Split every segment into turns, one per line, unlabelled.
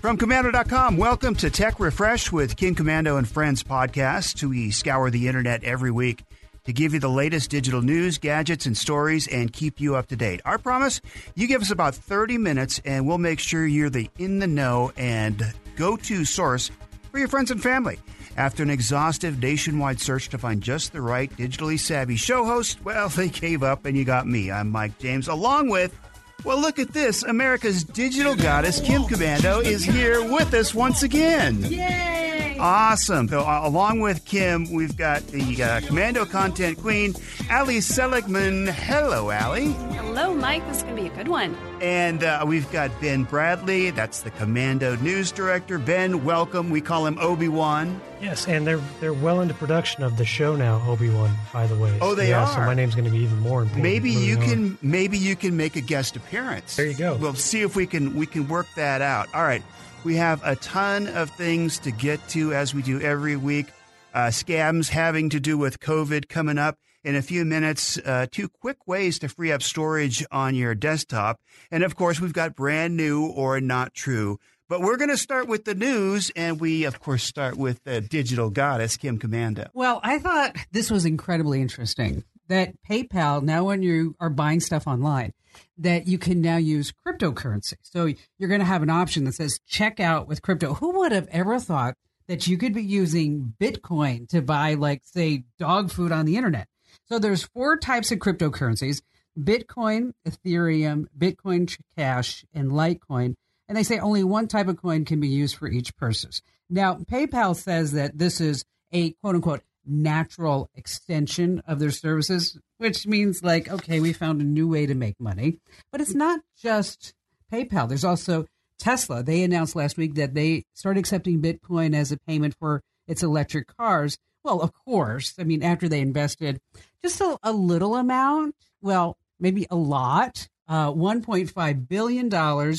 From Komando.com, welcome to Tech Refresh with Kim Komando and Friends podcast. We scour the internet every week to give you the latest digital news, gadgets, and stories and keep you up to date. Our promise you give us about 30 minutes and we'll make sure you're the in the know and go to source for your friends and family. After an exhaustive nationwide search to find just the right digitally savvy show host, well, they gave up and you got me. I'm Mike James, along with well, look at this. America's digital goddess, Kim Komando, is here with us once again.
Yay!
Awesome. So, uh, along with Kim, we've got the uh, Komando content queen, Allie Seligman. Hello, Allie.
Hello, Mike. This is going to be a good one.
And uh, we've got Ben Bradley. That's the Komando news director. Ben, welcome. We call him Obi Wan.
Yes, and they're they're well into production of the show now, Obi Wan. By the way,
Oh, they
yeah,
are.
So my name's going to be even more important.
Maybe you
on.
can maybe you can make a guest appearance.
There you go.
We'll see if we can we can work that out. All right. We have a ton of things to get to as we do every week. Uh, scams having to do with COVID coming up in a few minutes. Uh, two quick ways to free up storage on your desktop. And of course, we've got brand new or not true. But we're going to start with the news, and we, of course, start with the digital goddess, Kim Komando.
Well, I thought this was incredibly interesting that PayPal, now when you are buying stuff online, that you can now use cryptocurrency. So you're going to have an option that says check out with crypto. Who would have ever thought that you could be using Bitcoin to buy, like, say, dog food on the internet? So there's four types of cryptocurrencies Bitcoin, Ethereum, Bitcoin Cash, and Litecoin. And they say only one type of coin can be used for each purchase. Now, PayPal says that this is a quote unquote natural extension of their services, which means like, okay, we found a new way to make money. But it's not just PayPal. There's also Tesla. They announced last week that they started accepting Bitcoin as a payment for its electric cars. Well, of course. I mean, after they invested just a, a little amount, well, maybe a lot, uh, $1.5 billion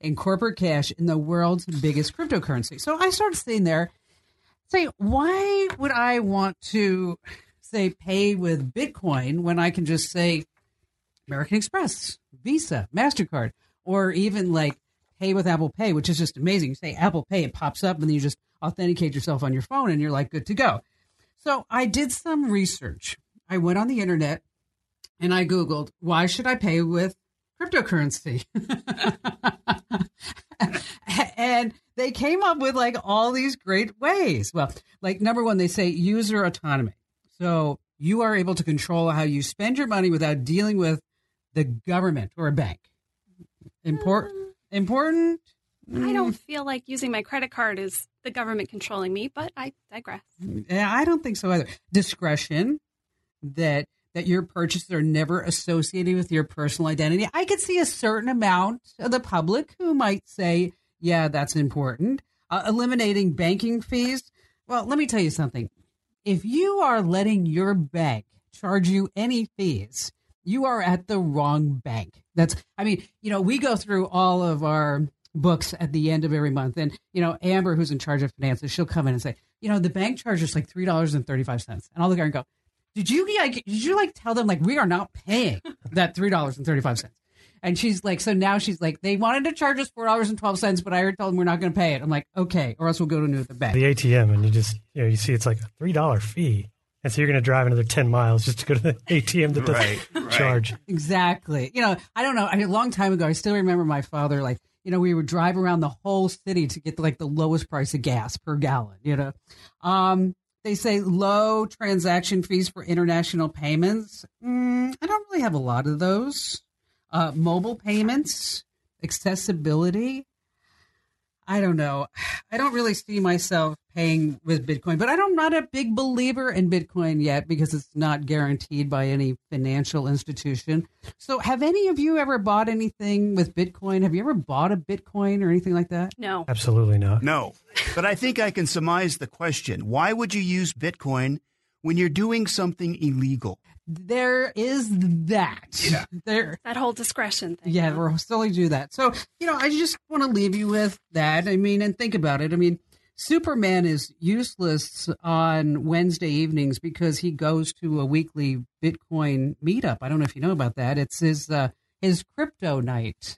in corporate cash in the world's biggest cryptocurrency. So I started sitting there, say, why would I want to say pay with Bitcoin when I can just say American Express, Visa, MasterCard, or even like pay with Apple Pay, which is just amazing. You say Apple Pay, it pops up, and then you just authenticate yourself on your phone and you're like good to go. So I did some research. I went on the internet and I Googled, why should I pay with cryptocurrency? and they came up with like all these great ways. Well, like number one, they say user autonomy. So you are able to control how you spend your money without dealing with the government or a bank. Important. Hmm. Important.
I don't hmm. feel like using my credit card is the government controlling me, but I digress.
Yeah, I don't think so either. Discretion that that your purchases are never associated with your personal identity. I could see a certain amount of the public who might say, "Yeah, that's important." Uh, eliminating banking fees. Well, let me tell you something. If you are letting your bank charge you any fees, you are at the wrong bank. That's I mean, you know, we go through all of our books at the end of every month. And, you know, Amber, who's in charge of finances, she'll come in and say, you know, the bank charges like three dollars and thirty five cents. And I'll look at her and go, Did you like did you like tell them like we are not paying that three dollars and thirty five cents? And she's like, so now she's like, they wanted to charge us four dollars and twelve cents, but I already told them we're not going to pay it. I'm like, okay, or else we'll go to new at the bank.
the ATM, and you just you know you see it's like a three dollar fee, and so you're going to drive another ten miles just to go to the ATM that doesn't
Right, right.
charge.
Exactly. You know, I don't know. I, a long time ago, I still remember my father, like, you know, we would drive around the whole city to get like the lowest price of gas per gallon, you know. Um, they say low transaction fees for international payments. Mm, I don't really have a lot of those. Uh, mobile payments, accessibility. I don't know. I don't really see myself paying with Bitcoin, but I don't, I'm not a big believer in Bitcoin yet because it's not guaranteed by any financial institution. So, have any of you ever bought anything with Bitcoin? Have you ever bought a Bitcoin or anything like that?
No.
Absolutely not.
No. But I think I can surmise the question. Why would you use Bitcoin when you're doing something illegal?
There is that.
Yeah.
There.
That whole discretion thing.
Yeah, we'll still do that. So, you know, I just want to leave you with that. I mean, and think about it. I mean, Superman is useless on Wednesday evenings because he goes to a weekly Bitcoin meetup. I don't know if you know about that. It's his uh, his crypto night.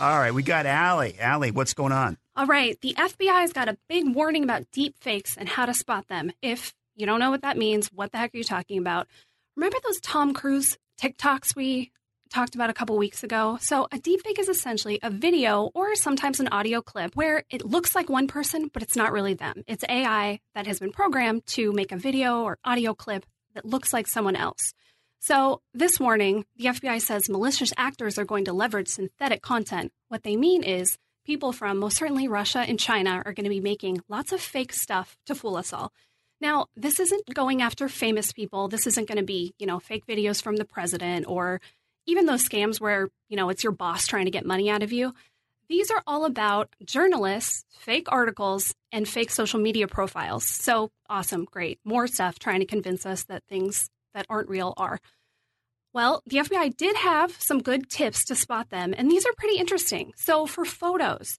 All right, we got Allie. Allie, what's going on?
All right, the FBI's got a big warning about deep fakes and how to spot them. If you don't know what that means, what the heck are you talking about? Remember those Tom Cruise TikToks we talked about a couple weeks ago? So, a deepfake is essentially a video or sometimes an audio clip where it looks like one person, but it's not really them. It's AI that has been programmed to make a video or audio clip that looks like someone else. So, this warning, the FBI says malicious actors are going to leverage synthetic content. What they mean is people from most certainly Russia and China are going to be making lots of fake stuff to fool us all. Now, this isn't going after famous people. This isn't going to be, you know, fake videos from the president or even those scams where, you know, it's your boss trying to get money out of you. These are all about journalists, fake articles, and fake social media profiles. So awesome, great. More stuff trying to convince us that things that aren't real are. Well, the FBI did have some good tips to spot them, and these are pretty interesting. So, for photos,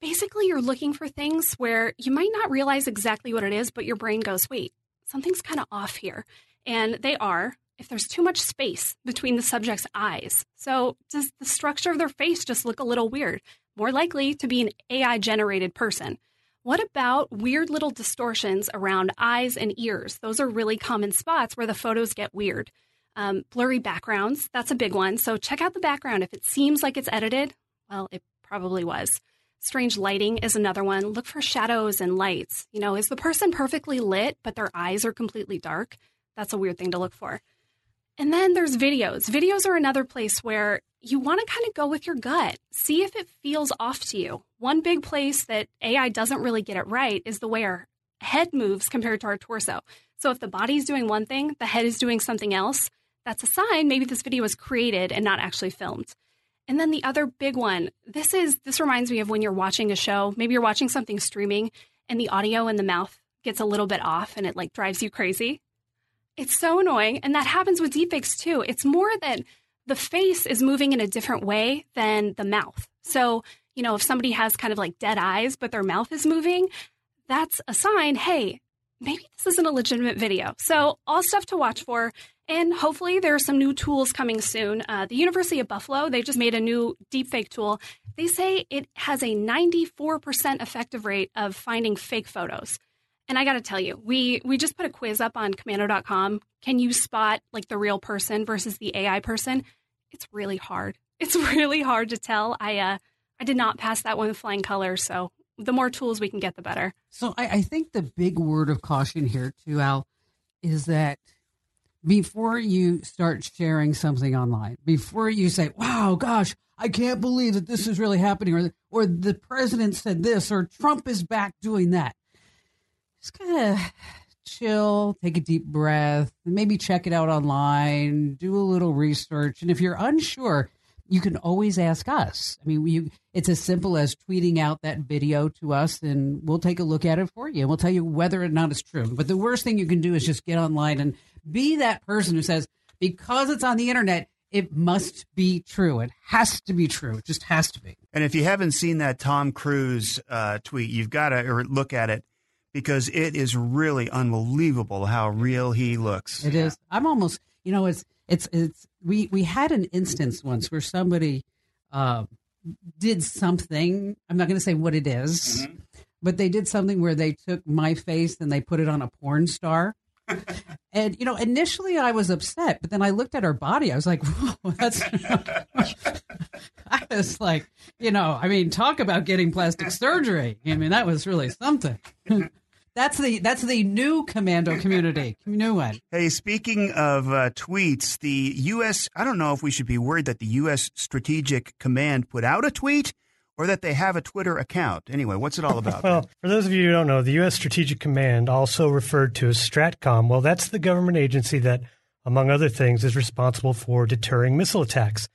basically you're looking for things where you might not realize exactly what it is, but your brain goes, wait, something's kind of off here. And they are if there's too much space between the subject's eyes. So, does the structure of their face just look a little weird? More likely to be an AI generated person. What about weird little distortions around eyes and ears? Those are really common spots where the photos get weird. Um, blurry backgrounds, that's a big one. So check out the background. If it seems like it's edited, well, it probably was. Strange lighting is another one. Look for shadows and lights. You know, is the person perfectly lit, but their eyes are completely dark? That's a weird thing to look for. And then there's videos. Videos are another place where you want to kind of go with your gut. See if it feels off to you. One big place that AI doesn't really get it right is the way our head moves compared to our torso. So if the body's doing one thing, the head is doing something else that's a sign maybe this video was created and not actually filmed. And then the other big one, this is this reminds me of when you're watching a show, maybe you're watching something streaming and the audio in the mouth gets a little bit off and it like drives you crazy. It's so annoying and that happens with deepfakes too. It's more that the face is moving in a different way than the mouth. So, you know, if somebody has kind of like dead eyes but their mouth is moving, that's a sign, hey, maybe this isn't a legitimate video. So, all stuff to watch for. And hopefully, there are some new tools coming soon. Uh, the University of Buffalo, they just made a new deepfake tool. They say it has a 94% effective rate of finding fake photos. And I got to tell you, we we just put a quiz up on komando.com. Can you spot like the real person versus the AI person? It's really hard. It's really hard to tell. I uh I did not pass that one with flying colors, so the more tools we can get, the better.
So I, I think the big word of caution here, too, Al, is that before you start sharing something online, before you say, "Wow, gosh, I can't believe that this is really happening," or or the president said this, or Trump is back doing that, just kind of chill, take a deep breath, maybe check it out online, do a little research, and if you're unsure, you can always ask us. I mean, you, it's as simple as tweeting out that video to us, and we'll take a look at it for you, and we'll tell you whether or not it's true. But the worst thing you can do is just get online and be that person who says, because it's on the internet, it must be true. It has to be true. It just has to be.
And if you haven't seen that Tom Cruise uh, tweet, you've got to look at it because it is really unbelievable how real he looks.
It is. I'm almost, you know, it's it's it's we we had an instance once where somebody uh, did something. I'm not going to say what it is,
Mm-hmm.
but they did something where they took my face and they put it on a porn star. and you know, initially I was upset, but then I looked at her body. I was like, "Whoa, that's." I was like, you know, I mean, talk about getting plastic surgery. I mean, that was really something. That's the that's the new Komando community, new one.
Hey, speaking of uh, tweets, the U.S. I don't know if we should be worried that the U.S. Strategic Command put out a tweet or that they have a Twitter account. Anyway, what's it all about?
Well, for those of you who don't know, the U.S. Strategic Command, also referred to as STRATCOM, well, that's the government agency that, among other things, is responsible for deterring missile attacks.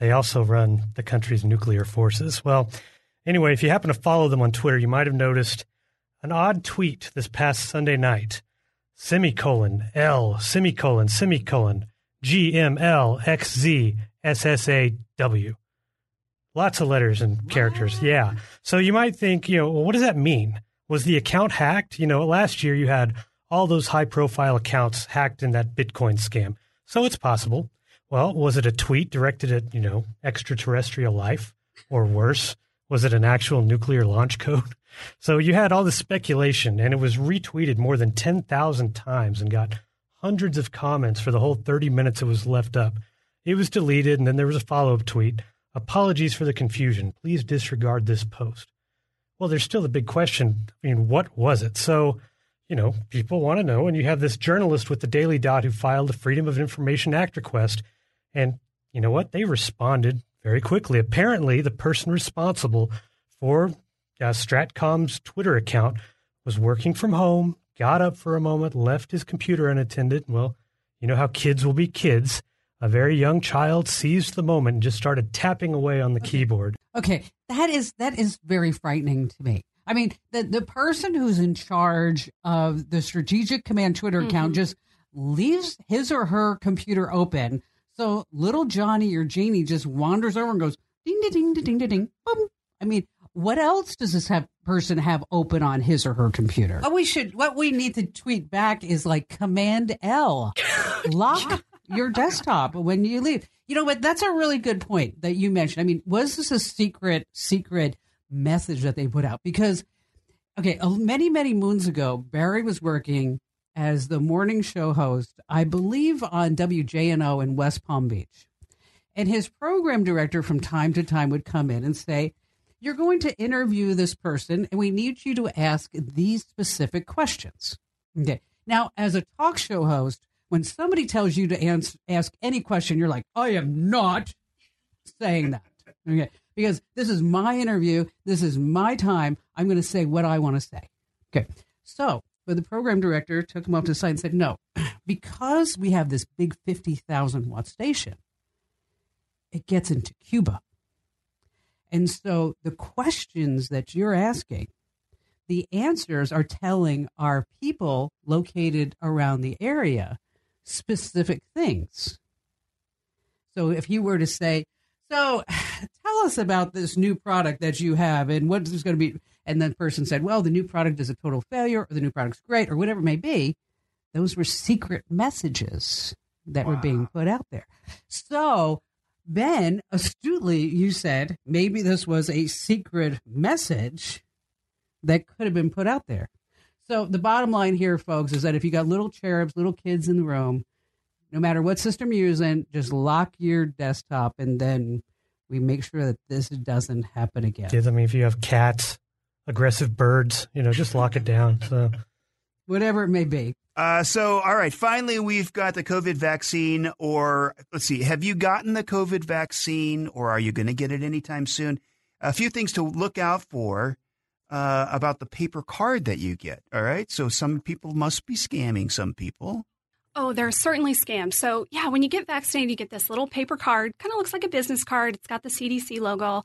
They also run the country's nuclear forces. Well, anyway, if you happen to follow them on Twitter, you might have noticed an odd tweet this past Sunday night. Semicolon L semicolon semicolon G M L X Z S S A W. Lots of letters and characters. Yeah. So you might think, you know, well, what does that mean? Was the account hacked? You know, last year you had all those high profile accounts hacked in that Bitcoin scam. So it's possible. Well, was it a tweet directed at, you know, extraterrestrial life? Or worse, was it an actual nuclear launch code? So you had all this speculation, and it was retweeted more than 10,000 times and got hundreds of comments for the whole 30 minutes it was left up. It was deleted, and then there was a follow up tweet. Apologies for the confusion. Please disregard this post. Well, there's still the big question. I mean, what was it? So, you know, people want to know. And you have this journalist with the Daily Dot who filed a Freedom of Information Act request. And you know what? They responded very quickly. Apparently, the person responsible for uh, Stratcom's Twitter account was working from home, got up for a moment, left his computer unattended. Well, you know how kids will be kids. A very young child seized the moment and just started tapping away on the
okay.
keyboard.
Okay, that is that is very frightening to me. I mean, the the person who's in charge of the Strategic Command Twitter mm-hmm. account just leaves his or her computer open so little Johnny or Janie just wanders over and goes ding ding ding ding ding ding boom. I mean, what else does this have person have open on his or her computer? What we should what we need to tweet back is like Command L. Lock your desktop when you leave. You know what? That's a really good point that you mentioned. I mean, was this a secret secret message that they put out? Because okay, many many moons ago, Barry was working as the morning show host, I believe on WJNO in West Palm Beach. And his program director from time to time would come in and say, You're going to interview this person, and we need you to ask these specific questions. Okay. Now, as a talk show host, when somebody tells you to answer, ask any question, you're like, I am not saying that. Okay. Because this is my interview. This is my time. I'm going to say what I want to say. Okay. So but the program director took him up to the side and said, no, because we have this big 50,000 watt station, it gets into Cuba. And so the questions that you're asking, the answers are telling our people located around the area specific things. So if you were to say, so tell us about this new product that you have and what is going to be, and the person said, well, the new product is a total failure or the new product's great or whatever it may be, those were secret messages that wow. were being put out there. So then astutely, you said maybe this was a secret message that could have been put out there. So the bottom line here, folks, is that if you got little cherubs, little kids in the room, no matter what system you're using, just lock your desktop and then we make sure that this doesn't happen again.
Yeah, I mean, if you have cats, aggressive birds, you know, just lock it down. So,
whatever it may be.
Uh, so, all right, finally, we've got the COVID vaccine. Or let's see, have you gotten the COVID vaccine or are you going to get it anytime soon? A few things to look out for uh, about the paper card that you get. All right. So, some people must be scamming some people.
Oh, there are certainly scams. So, yeah, when you get vaccinated, you get this little paper card, kind of looks like a business card. It's got the CDC logo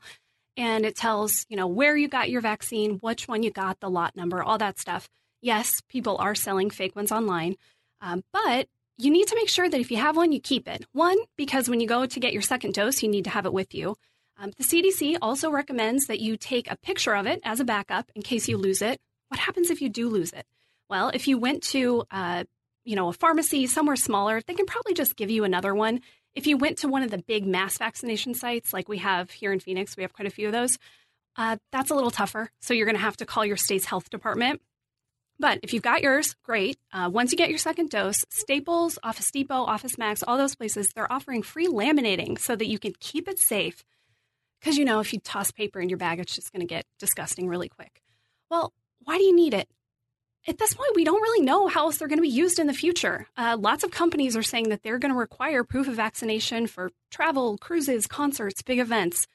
and it tells, you know, where you got your vaccine, which one you got, the lot number, all that stuff. Yes, people are selling fake ones online, um, but you need to make sure that if you have one, you keep it. One, because when you go to get your second dose, you need to have it with you. Um, the CDC also recommends that you take a picture of it as a backup in case you lose it. What happens if you do lose it? Well, if you went to uh, you know, a pharmacy somewhere smaller, they can probably just give you another one. If you went to one of the big mass vaccination sites, like we have here in Phoenix, we have quite a few of those. Uh, that's a little tougher. So you're going to have to call your state's health department. But if you've got yours, great. Uh, once you get your second dose, Staples, Office Depot, Office Max, all those places, they're offering free laminating so that you can keep it safe. Because, you know, if you toss paper in your bag, it's just going to get disgusting really quick. Well, why do you need it? at this point, we don't really know how else they're going to be used in the future. Uh, lots of companies are saying that they're going to require proof of vaccination for travel, cruises, concerts, big events.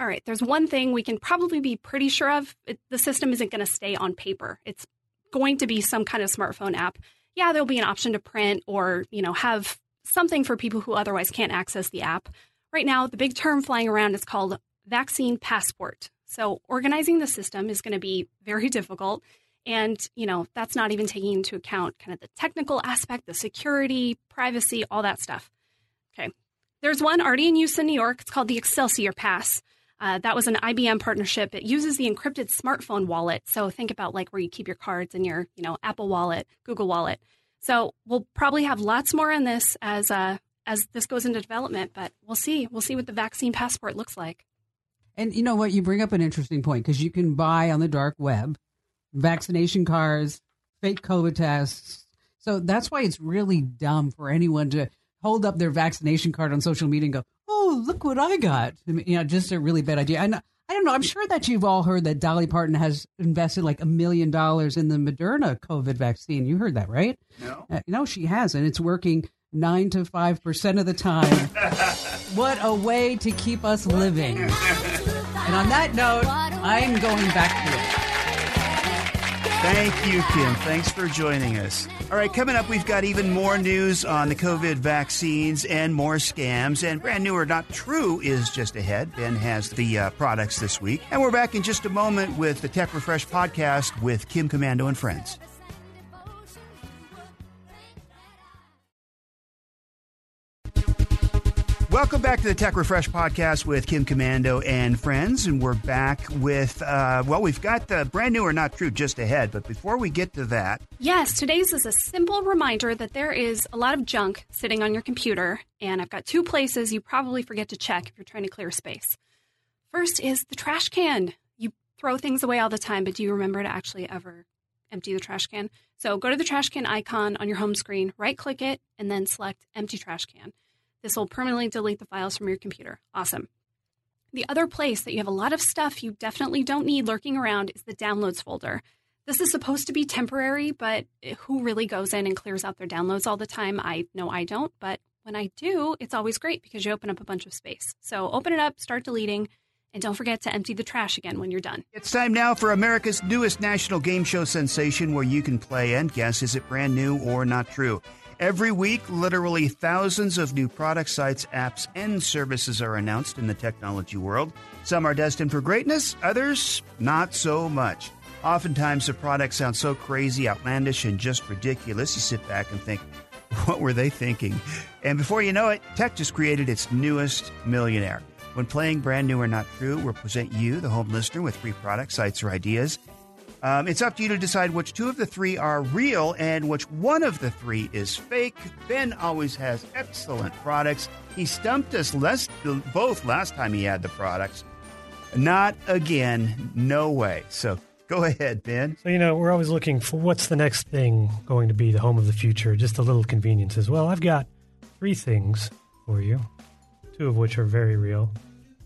All right, there's one thing we can probably be pretty sure of it, the system isn't going to stay on paper. It's going to be some kind of smartphone app. Yeah, there'll be an option to print or, you know, have something for people who otherwise can't access the app. Right now, the big term flying around is called vaccine passport. So, organizing the system is going to be very difficult. And, you know, that's not even taking into account kind of the technical aspect, the security, privacy, all that stuff. Okay. There's one already in use in New York. It's called the Excelsior Pass. Uh, that was an IBM partnership. It uses the encrypted smartphone wallet. So think about like where you keep your cards in your, you know, Apple Wallet, Google Wallet. So we'll probably have lots more on this as uh, as this goes into development. But we'll see. We'll see what the vaccine passport looks like.
And you know what? You bring up an interesting point because you can buy on the dark web vaccination cards, fake COVID tests. So that's why it's really dumb for anyone to hold up their vaccination card on social media and go, "Oh, look what I got." I mean, you know, just a really bad idea. And I don't know. I'm sure that you've all heard that Dolly Parton has invested like a million dollars in the Moderna COVID vaccine. You heard that, right?
No.
Uh, no, she has, and it's working nine to five percent of the time. what a way to keep us living! and on that note, I'm going back to it.
Thank you, Kim. Thanks for joining us. All right, coming up, we've got even more news on the COVID vaccines and more scams. And brand new or not true is just ahead. Ben has the uh, products this week. And we're back in just a moment with the Tech Refresh podcast with Kim Komando and friends. Welcome back to the Tech Refresh podcast with Kim Komando and friends. And we're back with, uh, well, we've got the brand new or not true just ahead. But before we get to that,
Yes, today's is a simple reminder that there is a lot of junk sitting on your computer, and I've got two places you probably forget to check if you're trying to clear space. First is the trash can. You throw things away all the time, but do you remember to actually ever empty the trash can? So go to the trash can icon on your home screen, right click it, and then select empty trash can. This will permanently delete the files from your computer. Awesome. The other place that you have a lot of stuff you definitely don't need lurking around is the downloads folder. This is supposed to be temporary, but who really goes in and clears out their downloads all the time? I know I don't, but when I do, it's always great because you open up a bunch of space. So open it up, start deleting, and don't forget to empty the trash again when you're done.
It's time now for America's newest national game show sensation where you can play and guess is it brand new or not true. Every week, literally thousands of new product sites, apps, and services are announced in the technology world. Some are destined for greatness, others not so much. Oftentimes, the products sound so crazy, outlandish, and just ridiculous, you sit back and think, what were they thinking? And before you know it, tech just created its newest millionaire. When playing Brand New or Not True, we'll present you, the home listener, with three product sites or ideas. Um, it's up to you to decide which two of the three are real and which one of the three is fake. Ben always has excellent products. He stumped us less, both last time he had the products. Not again. No way. So go ahead, Ben.
So, you know, we're always looking for what's the next thing going to be the home of the future, just a little convenience as Well, I've got three things for you, two of which are very real,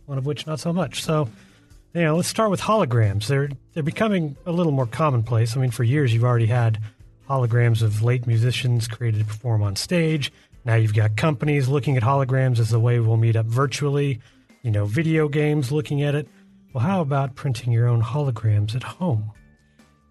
one of which not so much. So, you know, let's start with holograms. They're they're becoming a little more commonplace. I mean, for years you've already had holograms of late musicians created to perform on stage. Now you've got companies looking at holograms as the way we'll meet up virtually. You know, video games looking at it. Well, how about printing your own holograms at home?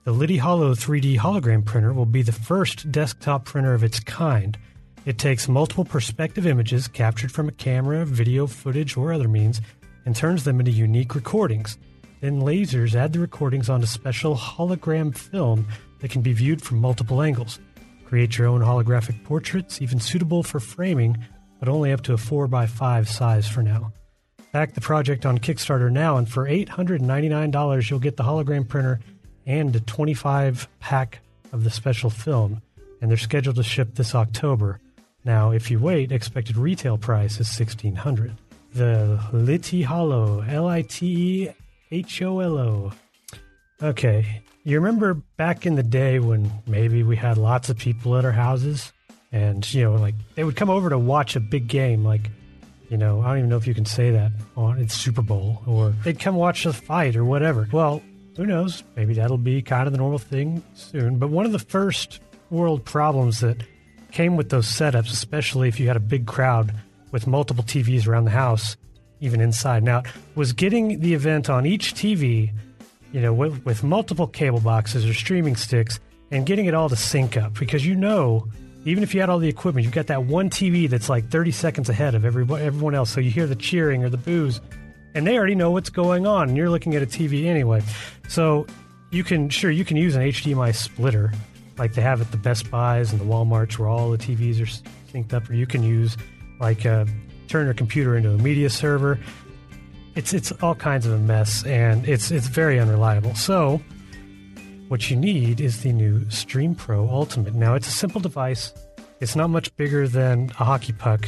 The LiteHolo 3D hologram printer will be the first desktop printer of its kind. It takes multiple perspective images captured from a camera, video footage, or other means and turns them into unique recordings. Then lasers add the recordings onto special hologram film that can be viewed from multiple angles. Create your own holographic portraits, even suitable for framing, but only up to a 4x5 size for now. Back the project on Kickstarter now, and for $899, you'll get the hologram printer and a 25 pack of the special film, and they're scheduled to ship this October. Now, if you wait, expected retail price is 1600 the LiteHolo, L I T E H O L O. Okay, you remember back in the day when maybe we had lots of people at our houses, and you know, like they would come over to watch a big game, like you know, I don't even know if you can say that on it's Super Bowl, or they'd come watch a fight or whatever. Well, who knows? Maybe that'll be kind of the normal thing soon. But one of the first world problems that came with those setups, especially if you had a big crowd with multiple TVs around the house, even inside. Now, was getting the event on each TV, you know, with, with multiple cable boxes or streaming sticks, and getting it all to sync up because you know, even if you had all the equipment, you've got that one TV that's like 30 seconds ahead of everyone, everyone else. So you hear the cheering or the boos, and they already know what's going on, and you're looking at a TV anyway. So you can, sure, you can use an HDMI splitter like they have at the Best Buys and the Walmarts where all the TVs are synced up, or you can use like uh, turn your computer into a media server. It's it's all kinds of a mess, and it's it's very unreliable. So, what you need is the new Stream Pro Ultimate. Now, it's a simple device. It's not much bigger than a hockey puck,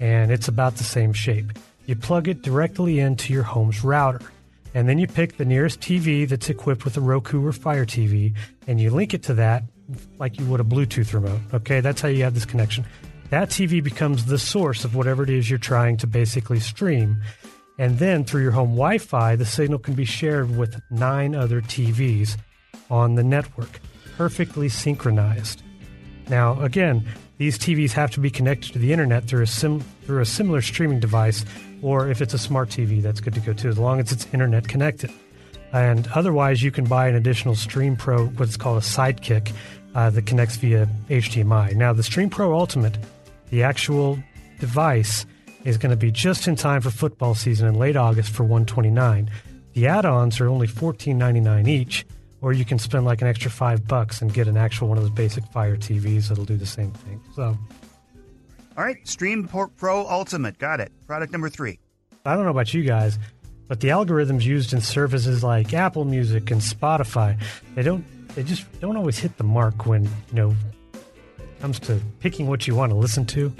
and it's about the same shape. You plug it directly into your home's router. And then you pick the nearest TV that's equipped with a Roku or Fire TV, and you link it to that like you would a Bluetooth remote. Okay, that's how you have this connection. That TV becomes the source of whatever it is you're trying to basically stream. And then through your home Wi Fi, the signal can be shared with nine other TVs on the network, perfectly synchronized. Now, again, these TVs have to be connected to the internet through a, sim- through a similar streaming device, or if it's a smart TV, that's good to go too, as long as it's internet connected. And otherwise, you can buy an additional Stream Pro, what's called a Sidekick, uh, that connects via HDMI. Now, the Stream Pro Ultimate, the actual device, is going to be just in time for football season in late August for 129. The add-ons are only $14.99 each, or you can spend like an extra five bucks and get an actual one of those basic Fire TVs that'll do the same thing. So,
all right, Stream Pro Ultimate, got it. Product number three.
I don't know about you guys, but the algorithms used in services like Apple Music and Spotify, they don't, they just don't always hit the mark when you know comes to picking what you want to listen to.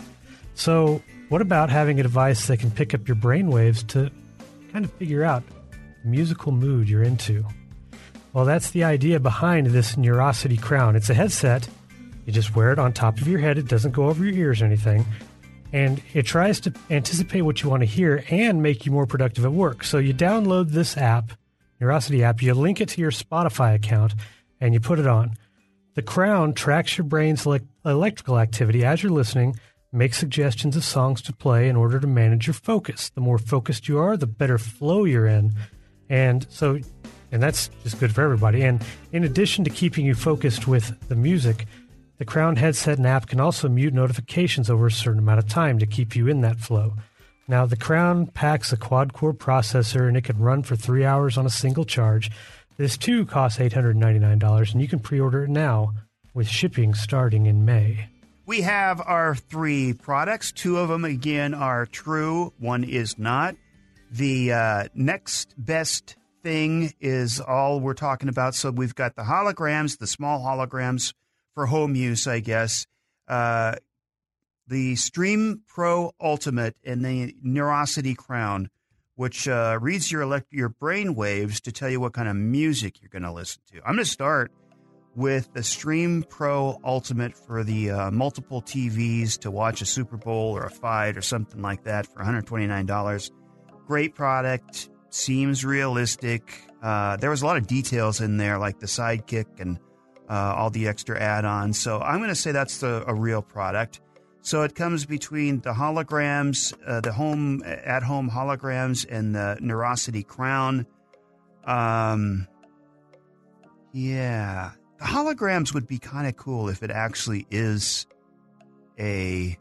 So, what about having a device that can pick up your brainwaves to kind of figure out the musical mood you're into? Well, that's the idea behind this Neurosity Crown. It's a headset. You just wear it on top of your head. It doesn't go over your ears or anything. And it tries to anticipate what you want to hear and make you more productive at work. So you download this app, Neurosity app, you link it to your Spotify account, and you put it on. The Crown tracks your brain's electrical activity as you're listening makes suggestions of songs to play in order to manage your focus. The more focused you are, the better flow you're in. And so, and that's just good for everybody. And in addition to keeping you focused with the music, the Crown headset and app can also mute notifications over a certain amount of time to keep you in that flow. Now, the Crown packs a quad core processor and it can run for three hours on a single charge. This too costs $899 and you can pre order it now with shipping starting in May.
We have our three products. Two of them, again, are true, one is not. The uh, next best thing is all we're talking about. So we've got the holograms, the small holograms for home use, I guess. Uh, the Stream Pro Ultimate and the Neurosity Crown, which uh, reads your elect- your brain waves to tell you what kind of music you're going to listen to. I'm going to start with the Stream Pro Ultimate for the uh, multiple TVs to watch a Super Bowl or a fight or something like that for $129. Great product, seems realistic. Uh, there was a lot of details in there, like the sidekick and uh, all the extra add-ons. So I'm going to say that's the, a real product. So it comes between the holograms, uh, the home at-home holograms, and the Neurosity Crown. Um, yeah, the holograms would be kind of cool if it actually is a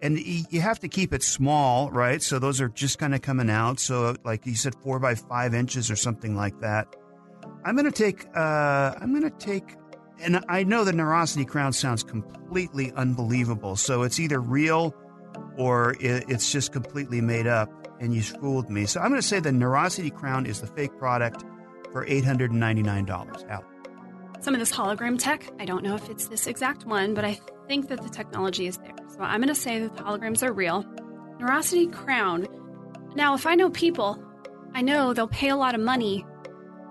and you have to keep it small right? So those are just kind of coming out. So like you said four by five inches or something like that. I'm gonna take uh i'm gonna take and i know the neurosity crown sounds completely unbelievable so it's either real or it's just completely made up and you fooled me so i'm gonna say the neurosity crown is the fake product for $899 out
some of this hologram tech. I don't know if it's this exact one, but I think that the technology is there. So I'm going to say that the holograms are real. Neurosity Crown. Now, if I know people, I know they'll pay a lot of money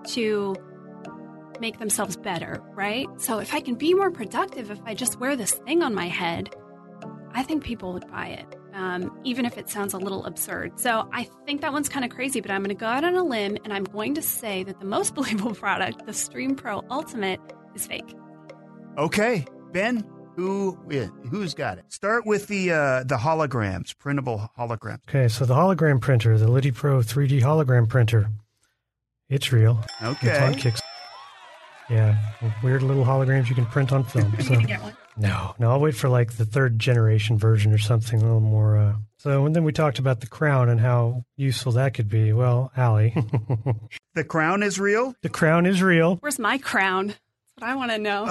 to make themselves better, right? So if I can be more productive if I just wear this thing on my head, I think people would buy it, um, even if it sounds a little absurd. So I think that one's kind of crazy, but I'm going to go out on a limb and I'm going to say that the most believable product, the Stream Pro Ultimate, is fake.
Okay, Ben, who who's got it? Start with the uh, the holograms, printable holograms.
Okay, so the hologram printer, the Lidi Pro 3D hologram printer, it's real.
Okay,
it's on Kicks. Yeah, weird little holograms you can print on film.
So. get one.
No, no, I'll wait for like the third generation version or something a little more. Uh... So, and then we talked about the crown and how useful that could be. Well, Allie.
the crown is real?
The crown is real.
Where's my crown? That's what I want to know.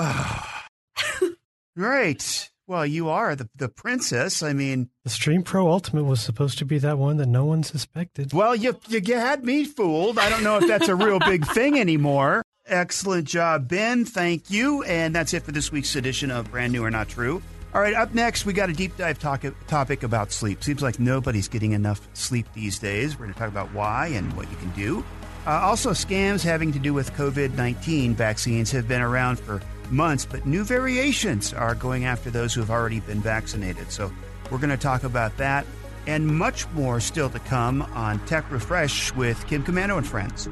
right. Well, you are the, the princess. I mean,
the Stream Pro Ultimate was supposed to be that one that no one suspected.
Well, you, you had me fooled. I don't know if that's a real big thing anymore. Excellent job, Ben. Thank you. And that's it for this week's edition of Brand New or Not True. All right, up next, we got a deep dive talk, topic about sleep. Seems like nobody's getting enough sleep these days. We're going to talk about why and what you can do. Uh, also, scams having to do with COVID 19 vaccines have been around for months, but new variations are going after those who have already been vaccinated. So, we're going to talk about that and much more still to come on Tech Refresh with Kim Komando and friends.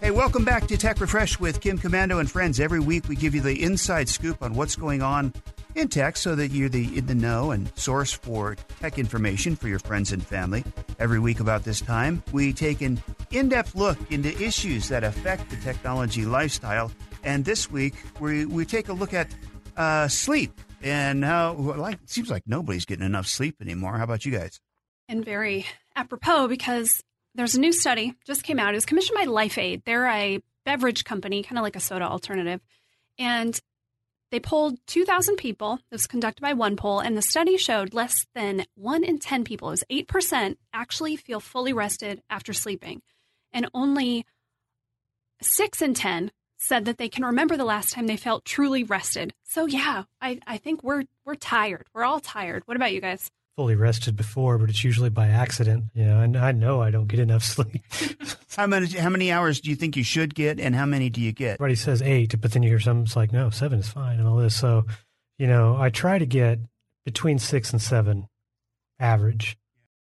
Hey, welcome back to Tech Refresh with Kim Komando and friends. Every week we give you the inside scoop on what's going on in tech so that you're the in the know and source for tech information for your friends and family. Every week about this time, we take an in-depth look into issues that affect the technology lifestyle. And this week, we, we take a look at uh, sleep and how like it seems like nobody's getting enough sleep anymore. How about you guys?
And very apropos because there's a new study just came out. It was commissioned by LifeAid. They're a beverage company, kind of like a soda alternative. And they polled 2,000 people. It was conducted by OnePoll, and the study showed less than one in 10 people, it was 8%, actually feel fully rested after sleeping. And only six in 10 said that they can remember the last time they felt truly rested. So yeah, I, I think we're we're tired. We're all tired. What about you guys?
Fully rested before, but it's usually by accident. You know, and I know I don't get enough sleep.
how many how many hours do you think you should get, and how many do you get?
Everybody says eight, but then you hear some it's like no, seven is fine, and all this. So, you know, I try to get between six and seven average.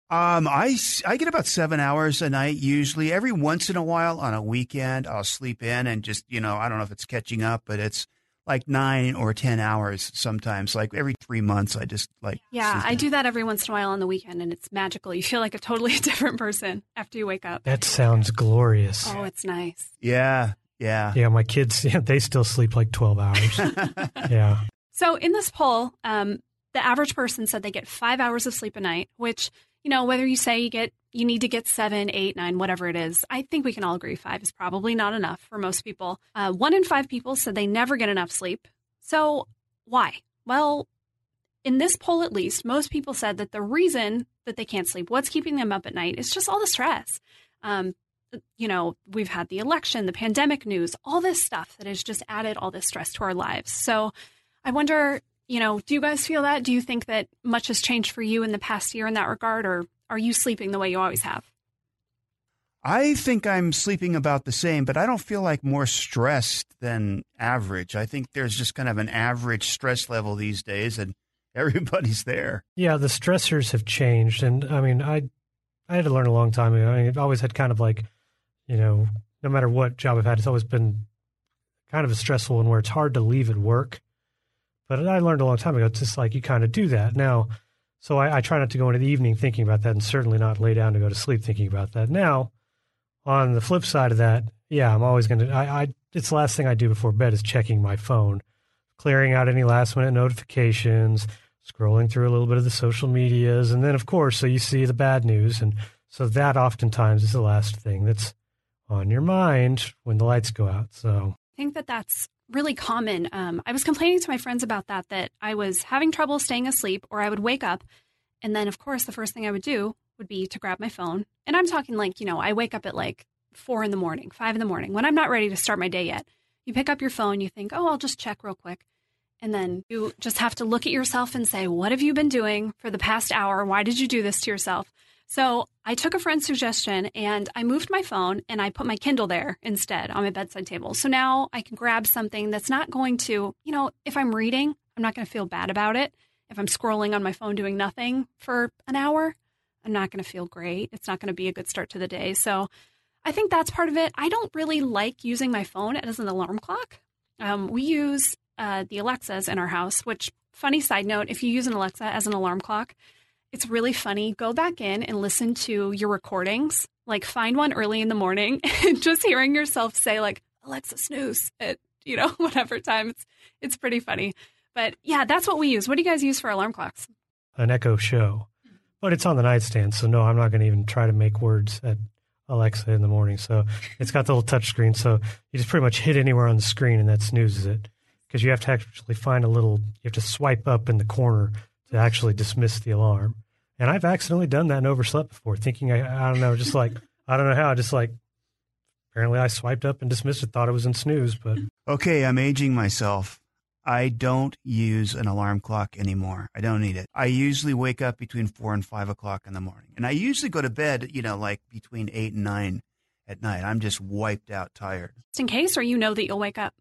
Um, I, I get about seven hours a night usually. Every once in a while on a weekend, I'll sleep in and just, you know, I don't know if it's catching up, but it's like nine or 10 hours sometimes. Like every three months, I just like.
Yeah, I do that every once in a while on the weekend and it's magical. You feel like a totally different person after you wake up.
That sounds glorious.
Oh, it's nice.
Yeah. Yeah.
Yeah. My kids, yeah, they still sleep like 12 hours. yeah.
So in this poll, um, the average person said they get five hours of sleep a night, which you know, whether you say you get you need to get seven, eight, nine, whatever it is, I think we can all agree five is probably not enough for most people. Uh, one in five people said they never get enough sleep. So why? Well, in this poll at least, most people said that the reason that they can't sleep, what's keeping them up at night, is just all the stress. Um, you know, we've had the election, the pandemic news, all this stuff that has just added all this stress to our lives. So I wonder, you know, do you guys feel that? Do you think that much has changed for you in the past year in that regard, or are you sleeping the way you always have?
I think I'm sleeping about the same, but I don't feel like more stressed than average. I think there's just kind of an average stress level these days, and everybody's there.
Yeah, the stressors have changed, and I mean, I I had to learn a long time ago. I mean, I've always had kind of like, you know, no matter what job I've had, it's always been kind of a stressful one where it's hard to leave at work but I learned a long time ago, it's just like you kind of do that. Now, so I, I, try not to go into the evening thinking about that and certainly not lay down to go to sleep thinking about that. Now, on the flip side of that, yeah, I'm always going to, I, it's the last thing I do before bed is checking my phone, clearing out any last minute notifications, scrolling through a little bit of the social medias. And then, of course, so you see the bad news. And so that oftentimes is the last thing that's on your mind when the lights go out. So
I think that that's really common. Um, I was complaining to my friends about that, that I was having trouble staying asleep, or I would wake up. And then, of course, the first thing I would do would be to grab my phone. And I'm talking like, you know, I wake up at like four in the morning, five in the morning, when I'm not ready to start my day yet. You pick up your phone, you think, oh, I'll just check real quick. And then you just have to look at yourself and say, what have you been doing for the past hour? Why did you do this to yourself? So I took a friend's suggestion and I moved my phone and I put my Kindle there instead on my bedside table. So now I can grab something that's not going to, you know, if I'm reading, I'm not going to feel bad about it. If I'm scrolling on my phone doing nothing for an hour, I'm not going to feel great. It's not going to be a good start to the day. So I think that's part of it. I don't really like using my phone as an alarm clock. Um, we use uh, the Alexas in our house, which, funny side note, if you use an Alexa as an alarm clock, it's really funny. Go back in and listen to your recordings. Like find one early in the morning and just hearing yourself say like Alexa snooze at you know whatever time. It's it's pretty funny. But yeah, that's what we use. What do you guys use for alarm clocks?
An Echo Show, but it's on the nightstand. So no, I'm not going to even try to make words at Alexa in the morning. So it's got the little touch screen. So you just pretty much hit anywhere on the screen and that snoozes it because you have to actually find a little. You have to swipe up in the corner to actually dismiss the alarm. And I've accidentally done that and overslept before, thinking I, I don't know, just like I don't know how, I just like apparently I swiped up and dismissed it, thought it was in snooze, but
okay, I'm aging myself. I don't use an alarm clock anymore. I don't need it. I usually wake up between four and five o'clock in the morning. And I usually go to bed, you know, like between eight and nine at night. I'm just wiped out tired.
Just in case, or you know that you'll wake up.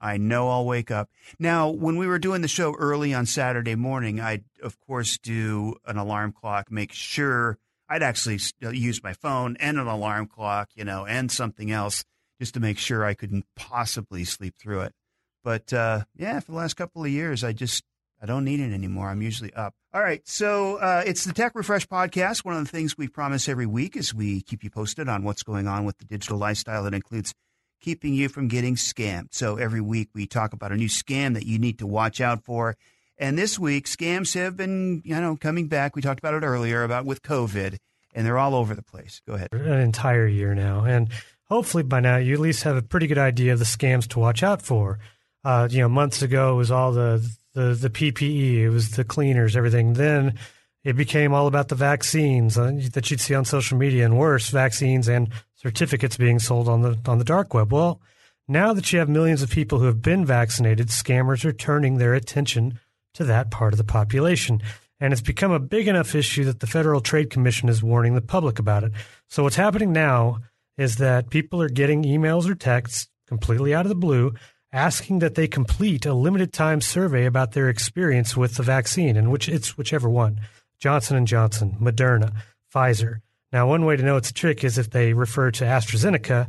I know I'll wake up. Now, when we were doing the show early on Saturday morning, I'd, of course, do an alarm clock, make sure I'd actually use my phone and an alarm clock, you know, and something else just to make sure I couldn't possibly sleep through it. But uh, yeah, for the last couple of years, I just I don't need it anymore. I'm usually up. All right, so uh, it's the Tech Refresh podcast. One of the things we promise every week is we keep you posted on what's going on with the digital lifestyle. That includes keeping you from getting scammed. So every week we talk about a new scam that you need to watch out for. And this week, scams have been, you know, coming back. We talked about it earlier about with COVID, and they're all over the place. Go ahead.
An entire year now, and hopefully by now you at least have a pretty good idea of the scams to watch out for. Uh, you know, months ago it was all the, the the PPE, it was the cleaners, everything. Then it became all about the vaccines uh, that you'd see on social media, and worse, vaccines and certificates being sold on the on the dark web. Well, now that you have millions of people who have been vaccinated, scammers are turning their attention to that part of the population. And it's become a big enough issue that the Federal Trade Commission is warning the public about it. So what's happening now is that people are getting emails or texts completely out of the blue asking that they complete a limited time survey about their experience with the vaccine and which it's whichever one. Johnson & Johnson, Moderna, Pfizer. Now, one way to know it's a trick is if they refer to AstraZeneca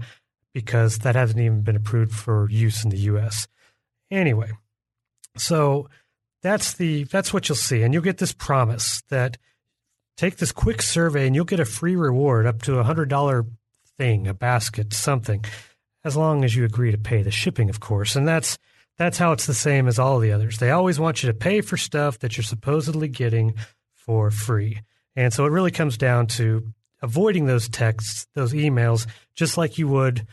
because that hasn't even been approved for use in the US. Anyway, so that's the that's what you'll see and you'll get this promise that take this quick survey and you'll get a free reward up to a $100 thing, a basket, something as long as you agree to pay the shipping, of course. And that's that's how it's the same as all the others. They always want you to pay for stuff that you're supposedly getting for free. And so it really comes down to avoiding those texts, those emails, just like you would,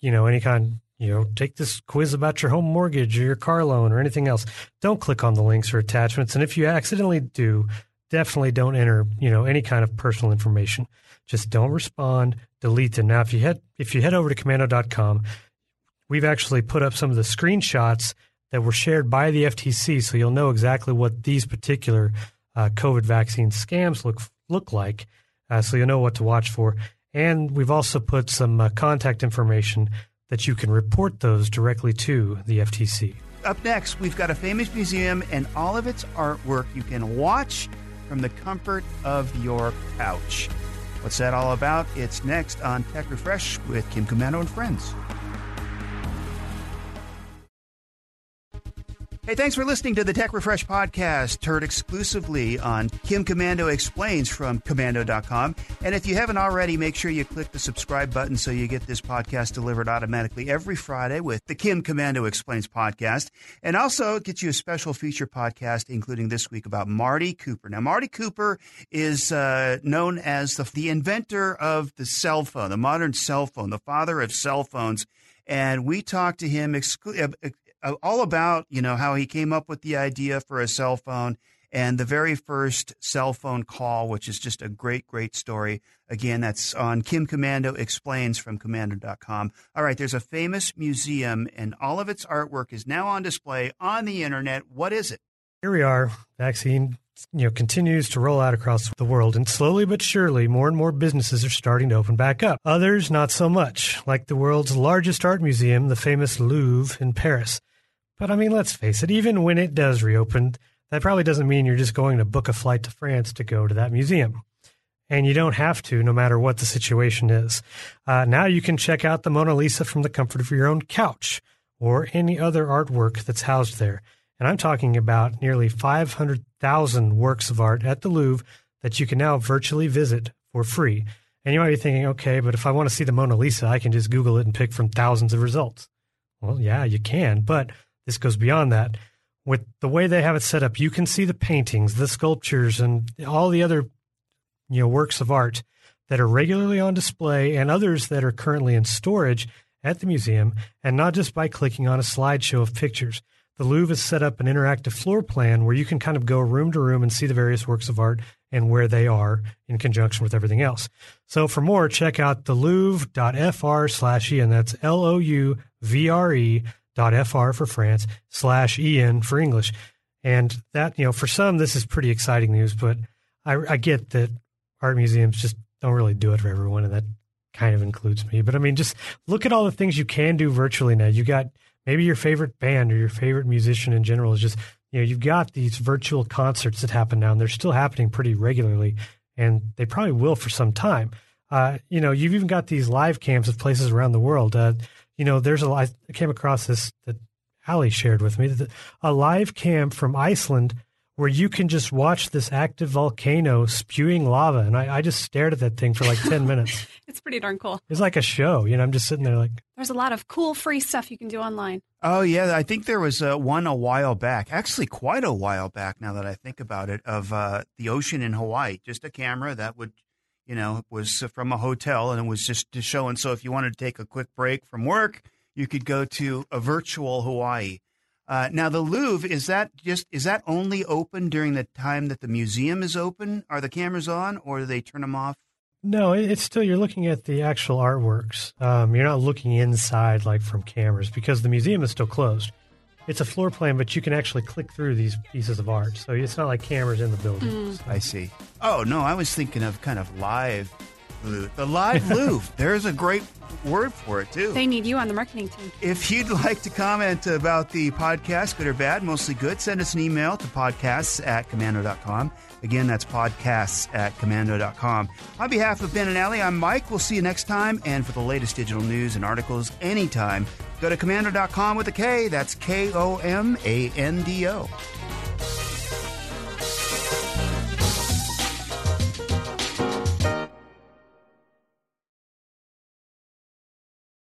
you know, any kind, you know, take this quiz about your home mortgage or your car loan or anything else. Don't click on the links or attachments. And if you accidentally do, definitely don't enter, you know, any kind of personal information. Just don't respond, delete them. Now, if you head if you head over to komando.com, we've actually put up some of the screenshots that were shared by the FTC, so you'll know exactly what these particular uh, COVID vaccine scams look look like. Uh, so you'll know what to watch for. And we've also put some uh, contact information that you can report those directly to the FTC.
Up next, we've got a famous museum and all of its artwork you can watch from the comfort of your couch. What's that all about? It's next on Tech Refresh with Kim Komando and friends. Hey, thanks for listening to the Tech Refresh podcast, heard exclusively on Kim Komando Explains from komando.com. And if you haven't already, make sure you click the subscribe button so you get this podcast delivered automatically every Friday with the Kim Komando Explains podcast. And also get you a special feature podcast, including this week about Marty Cooper. Now, Marty Cooper is uh, known as the, the inventor of the cell phone, the modern cell phone, the father of cell phones and we talked to him uh, Uh, all about you know how he came up with the idea for a cell phone and the very first cell phone call, which is just a great, great story. Again, that's on Kim Komando Explains from komando.com. All right, there's a famous museum, and all of its artwork is now on display on the internet. What is it?
Here we are. Vaccine you know continues to roll out across the world and slowly but surely more and more businesses are starting to open back up others not so much like the world's largest art museum the famous louvre in paris but i mean let's face it even when it does reopen that probably doesn't mean you're just going to book a flight to france to go to that museum and you don't have to no matter what the situation is uh, now you can check out the mona lisa from the comfort of your own couch or any other artwork that's housed there and I'm talking about nearly 500,000 works of art at the Louvre that you can now virtually visit for free. And you might be thinking, okay, but if I want to see the Mona Lisa, I can just Google it and pick from thousands of results. Well, yeah, you can, but this goes beyond that. With the way they have it set up, you can see the paintings, the sculptures, and all the other you know works of art that are regularly on display and others that are currently in storage at the museum, and not just by clicking on a slideshow of pictures. The Louvre has set up an interactive floor plan where you can kind of go room to room and see the various works of art and where they are in conjunction with everything else. So for more, check out thelouvre.fr slash E, and that's L O U V R E fr for France slash en for English. And that, you know, for some, this is pretty exciting news, but I, I get that art museums just don't really do it for everyone, and that kind of includes me. But I mean, just look at all the things you can do virtually now. You got maybe your favorite band or your favorite musician in general is just, you know, you've got these virtual concerts that happen now, and they're still happening pretty regularly, and they probably will for some time. Uh, you know, you've even got these live cams of places around the world. Uh, you know, there's a I came across this that Allie shared with me a live cam from Iceland where you can just watch this active volcano spewing lava. And I, I just stared at that thing for like 10 minutes.
it's pretty darn cool.
It's like a show. You know, I'm just sitting there like.
There's a lot of cool free stuff you can do online.
Oh, yeah. I think there was uh, one a while back, actually, quite a while back now that I think about it, of uh, the ocean in Hawaii. Just a camera that would, you know, it was from a hotel and it was just showing. So if you wanted to take a quick break from work, you could go to a virtual Hawaii. Uh, now, the Louvre is that just is that only open during the time that the museum is open? Are the cameras on, or do they turn them off?
No, it's still you're looking at the actual artworks. Um, you're not looking inside like from cameras because the museum is still closed. It's a floor plan, but you can actually click through these pieces of art, so it's not like cameras in the building.
Mm.
I see. Oh no, I was thinking of kind of live Louvre. The live Louvre. There's a great word for it too.
They need you on the marketing team.
If you'd like to comment about the podcast, good or bad, mostly good, send us an email to podcasts at komando.com. Again, that's podcasts at komando.com. On behalf of Ben and Allie, I'm Mike. We'll see you next time. And for the latest digital news and articles anytime, go to komando.com with a K. That's K O M A N D O.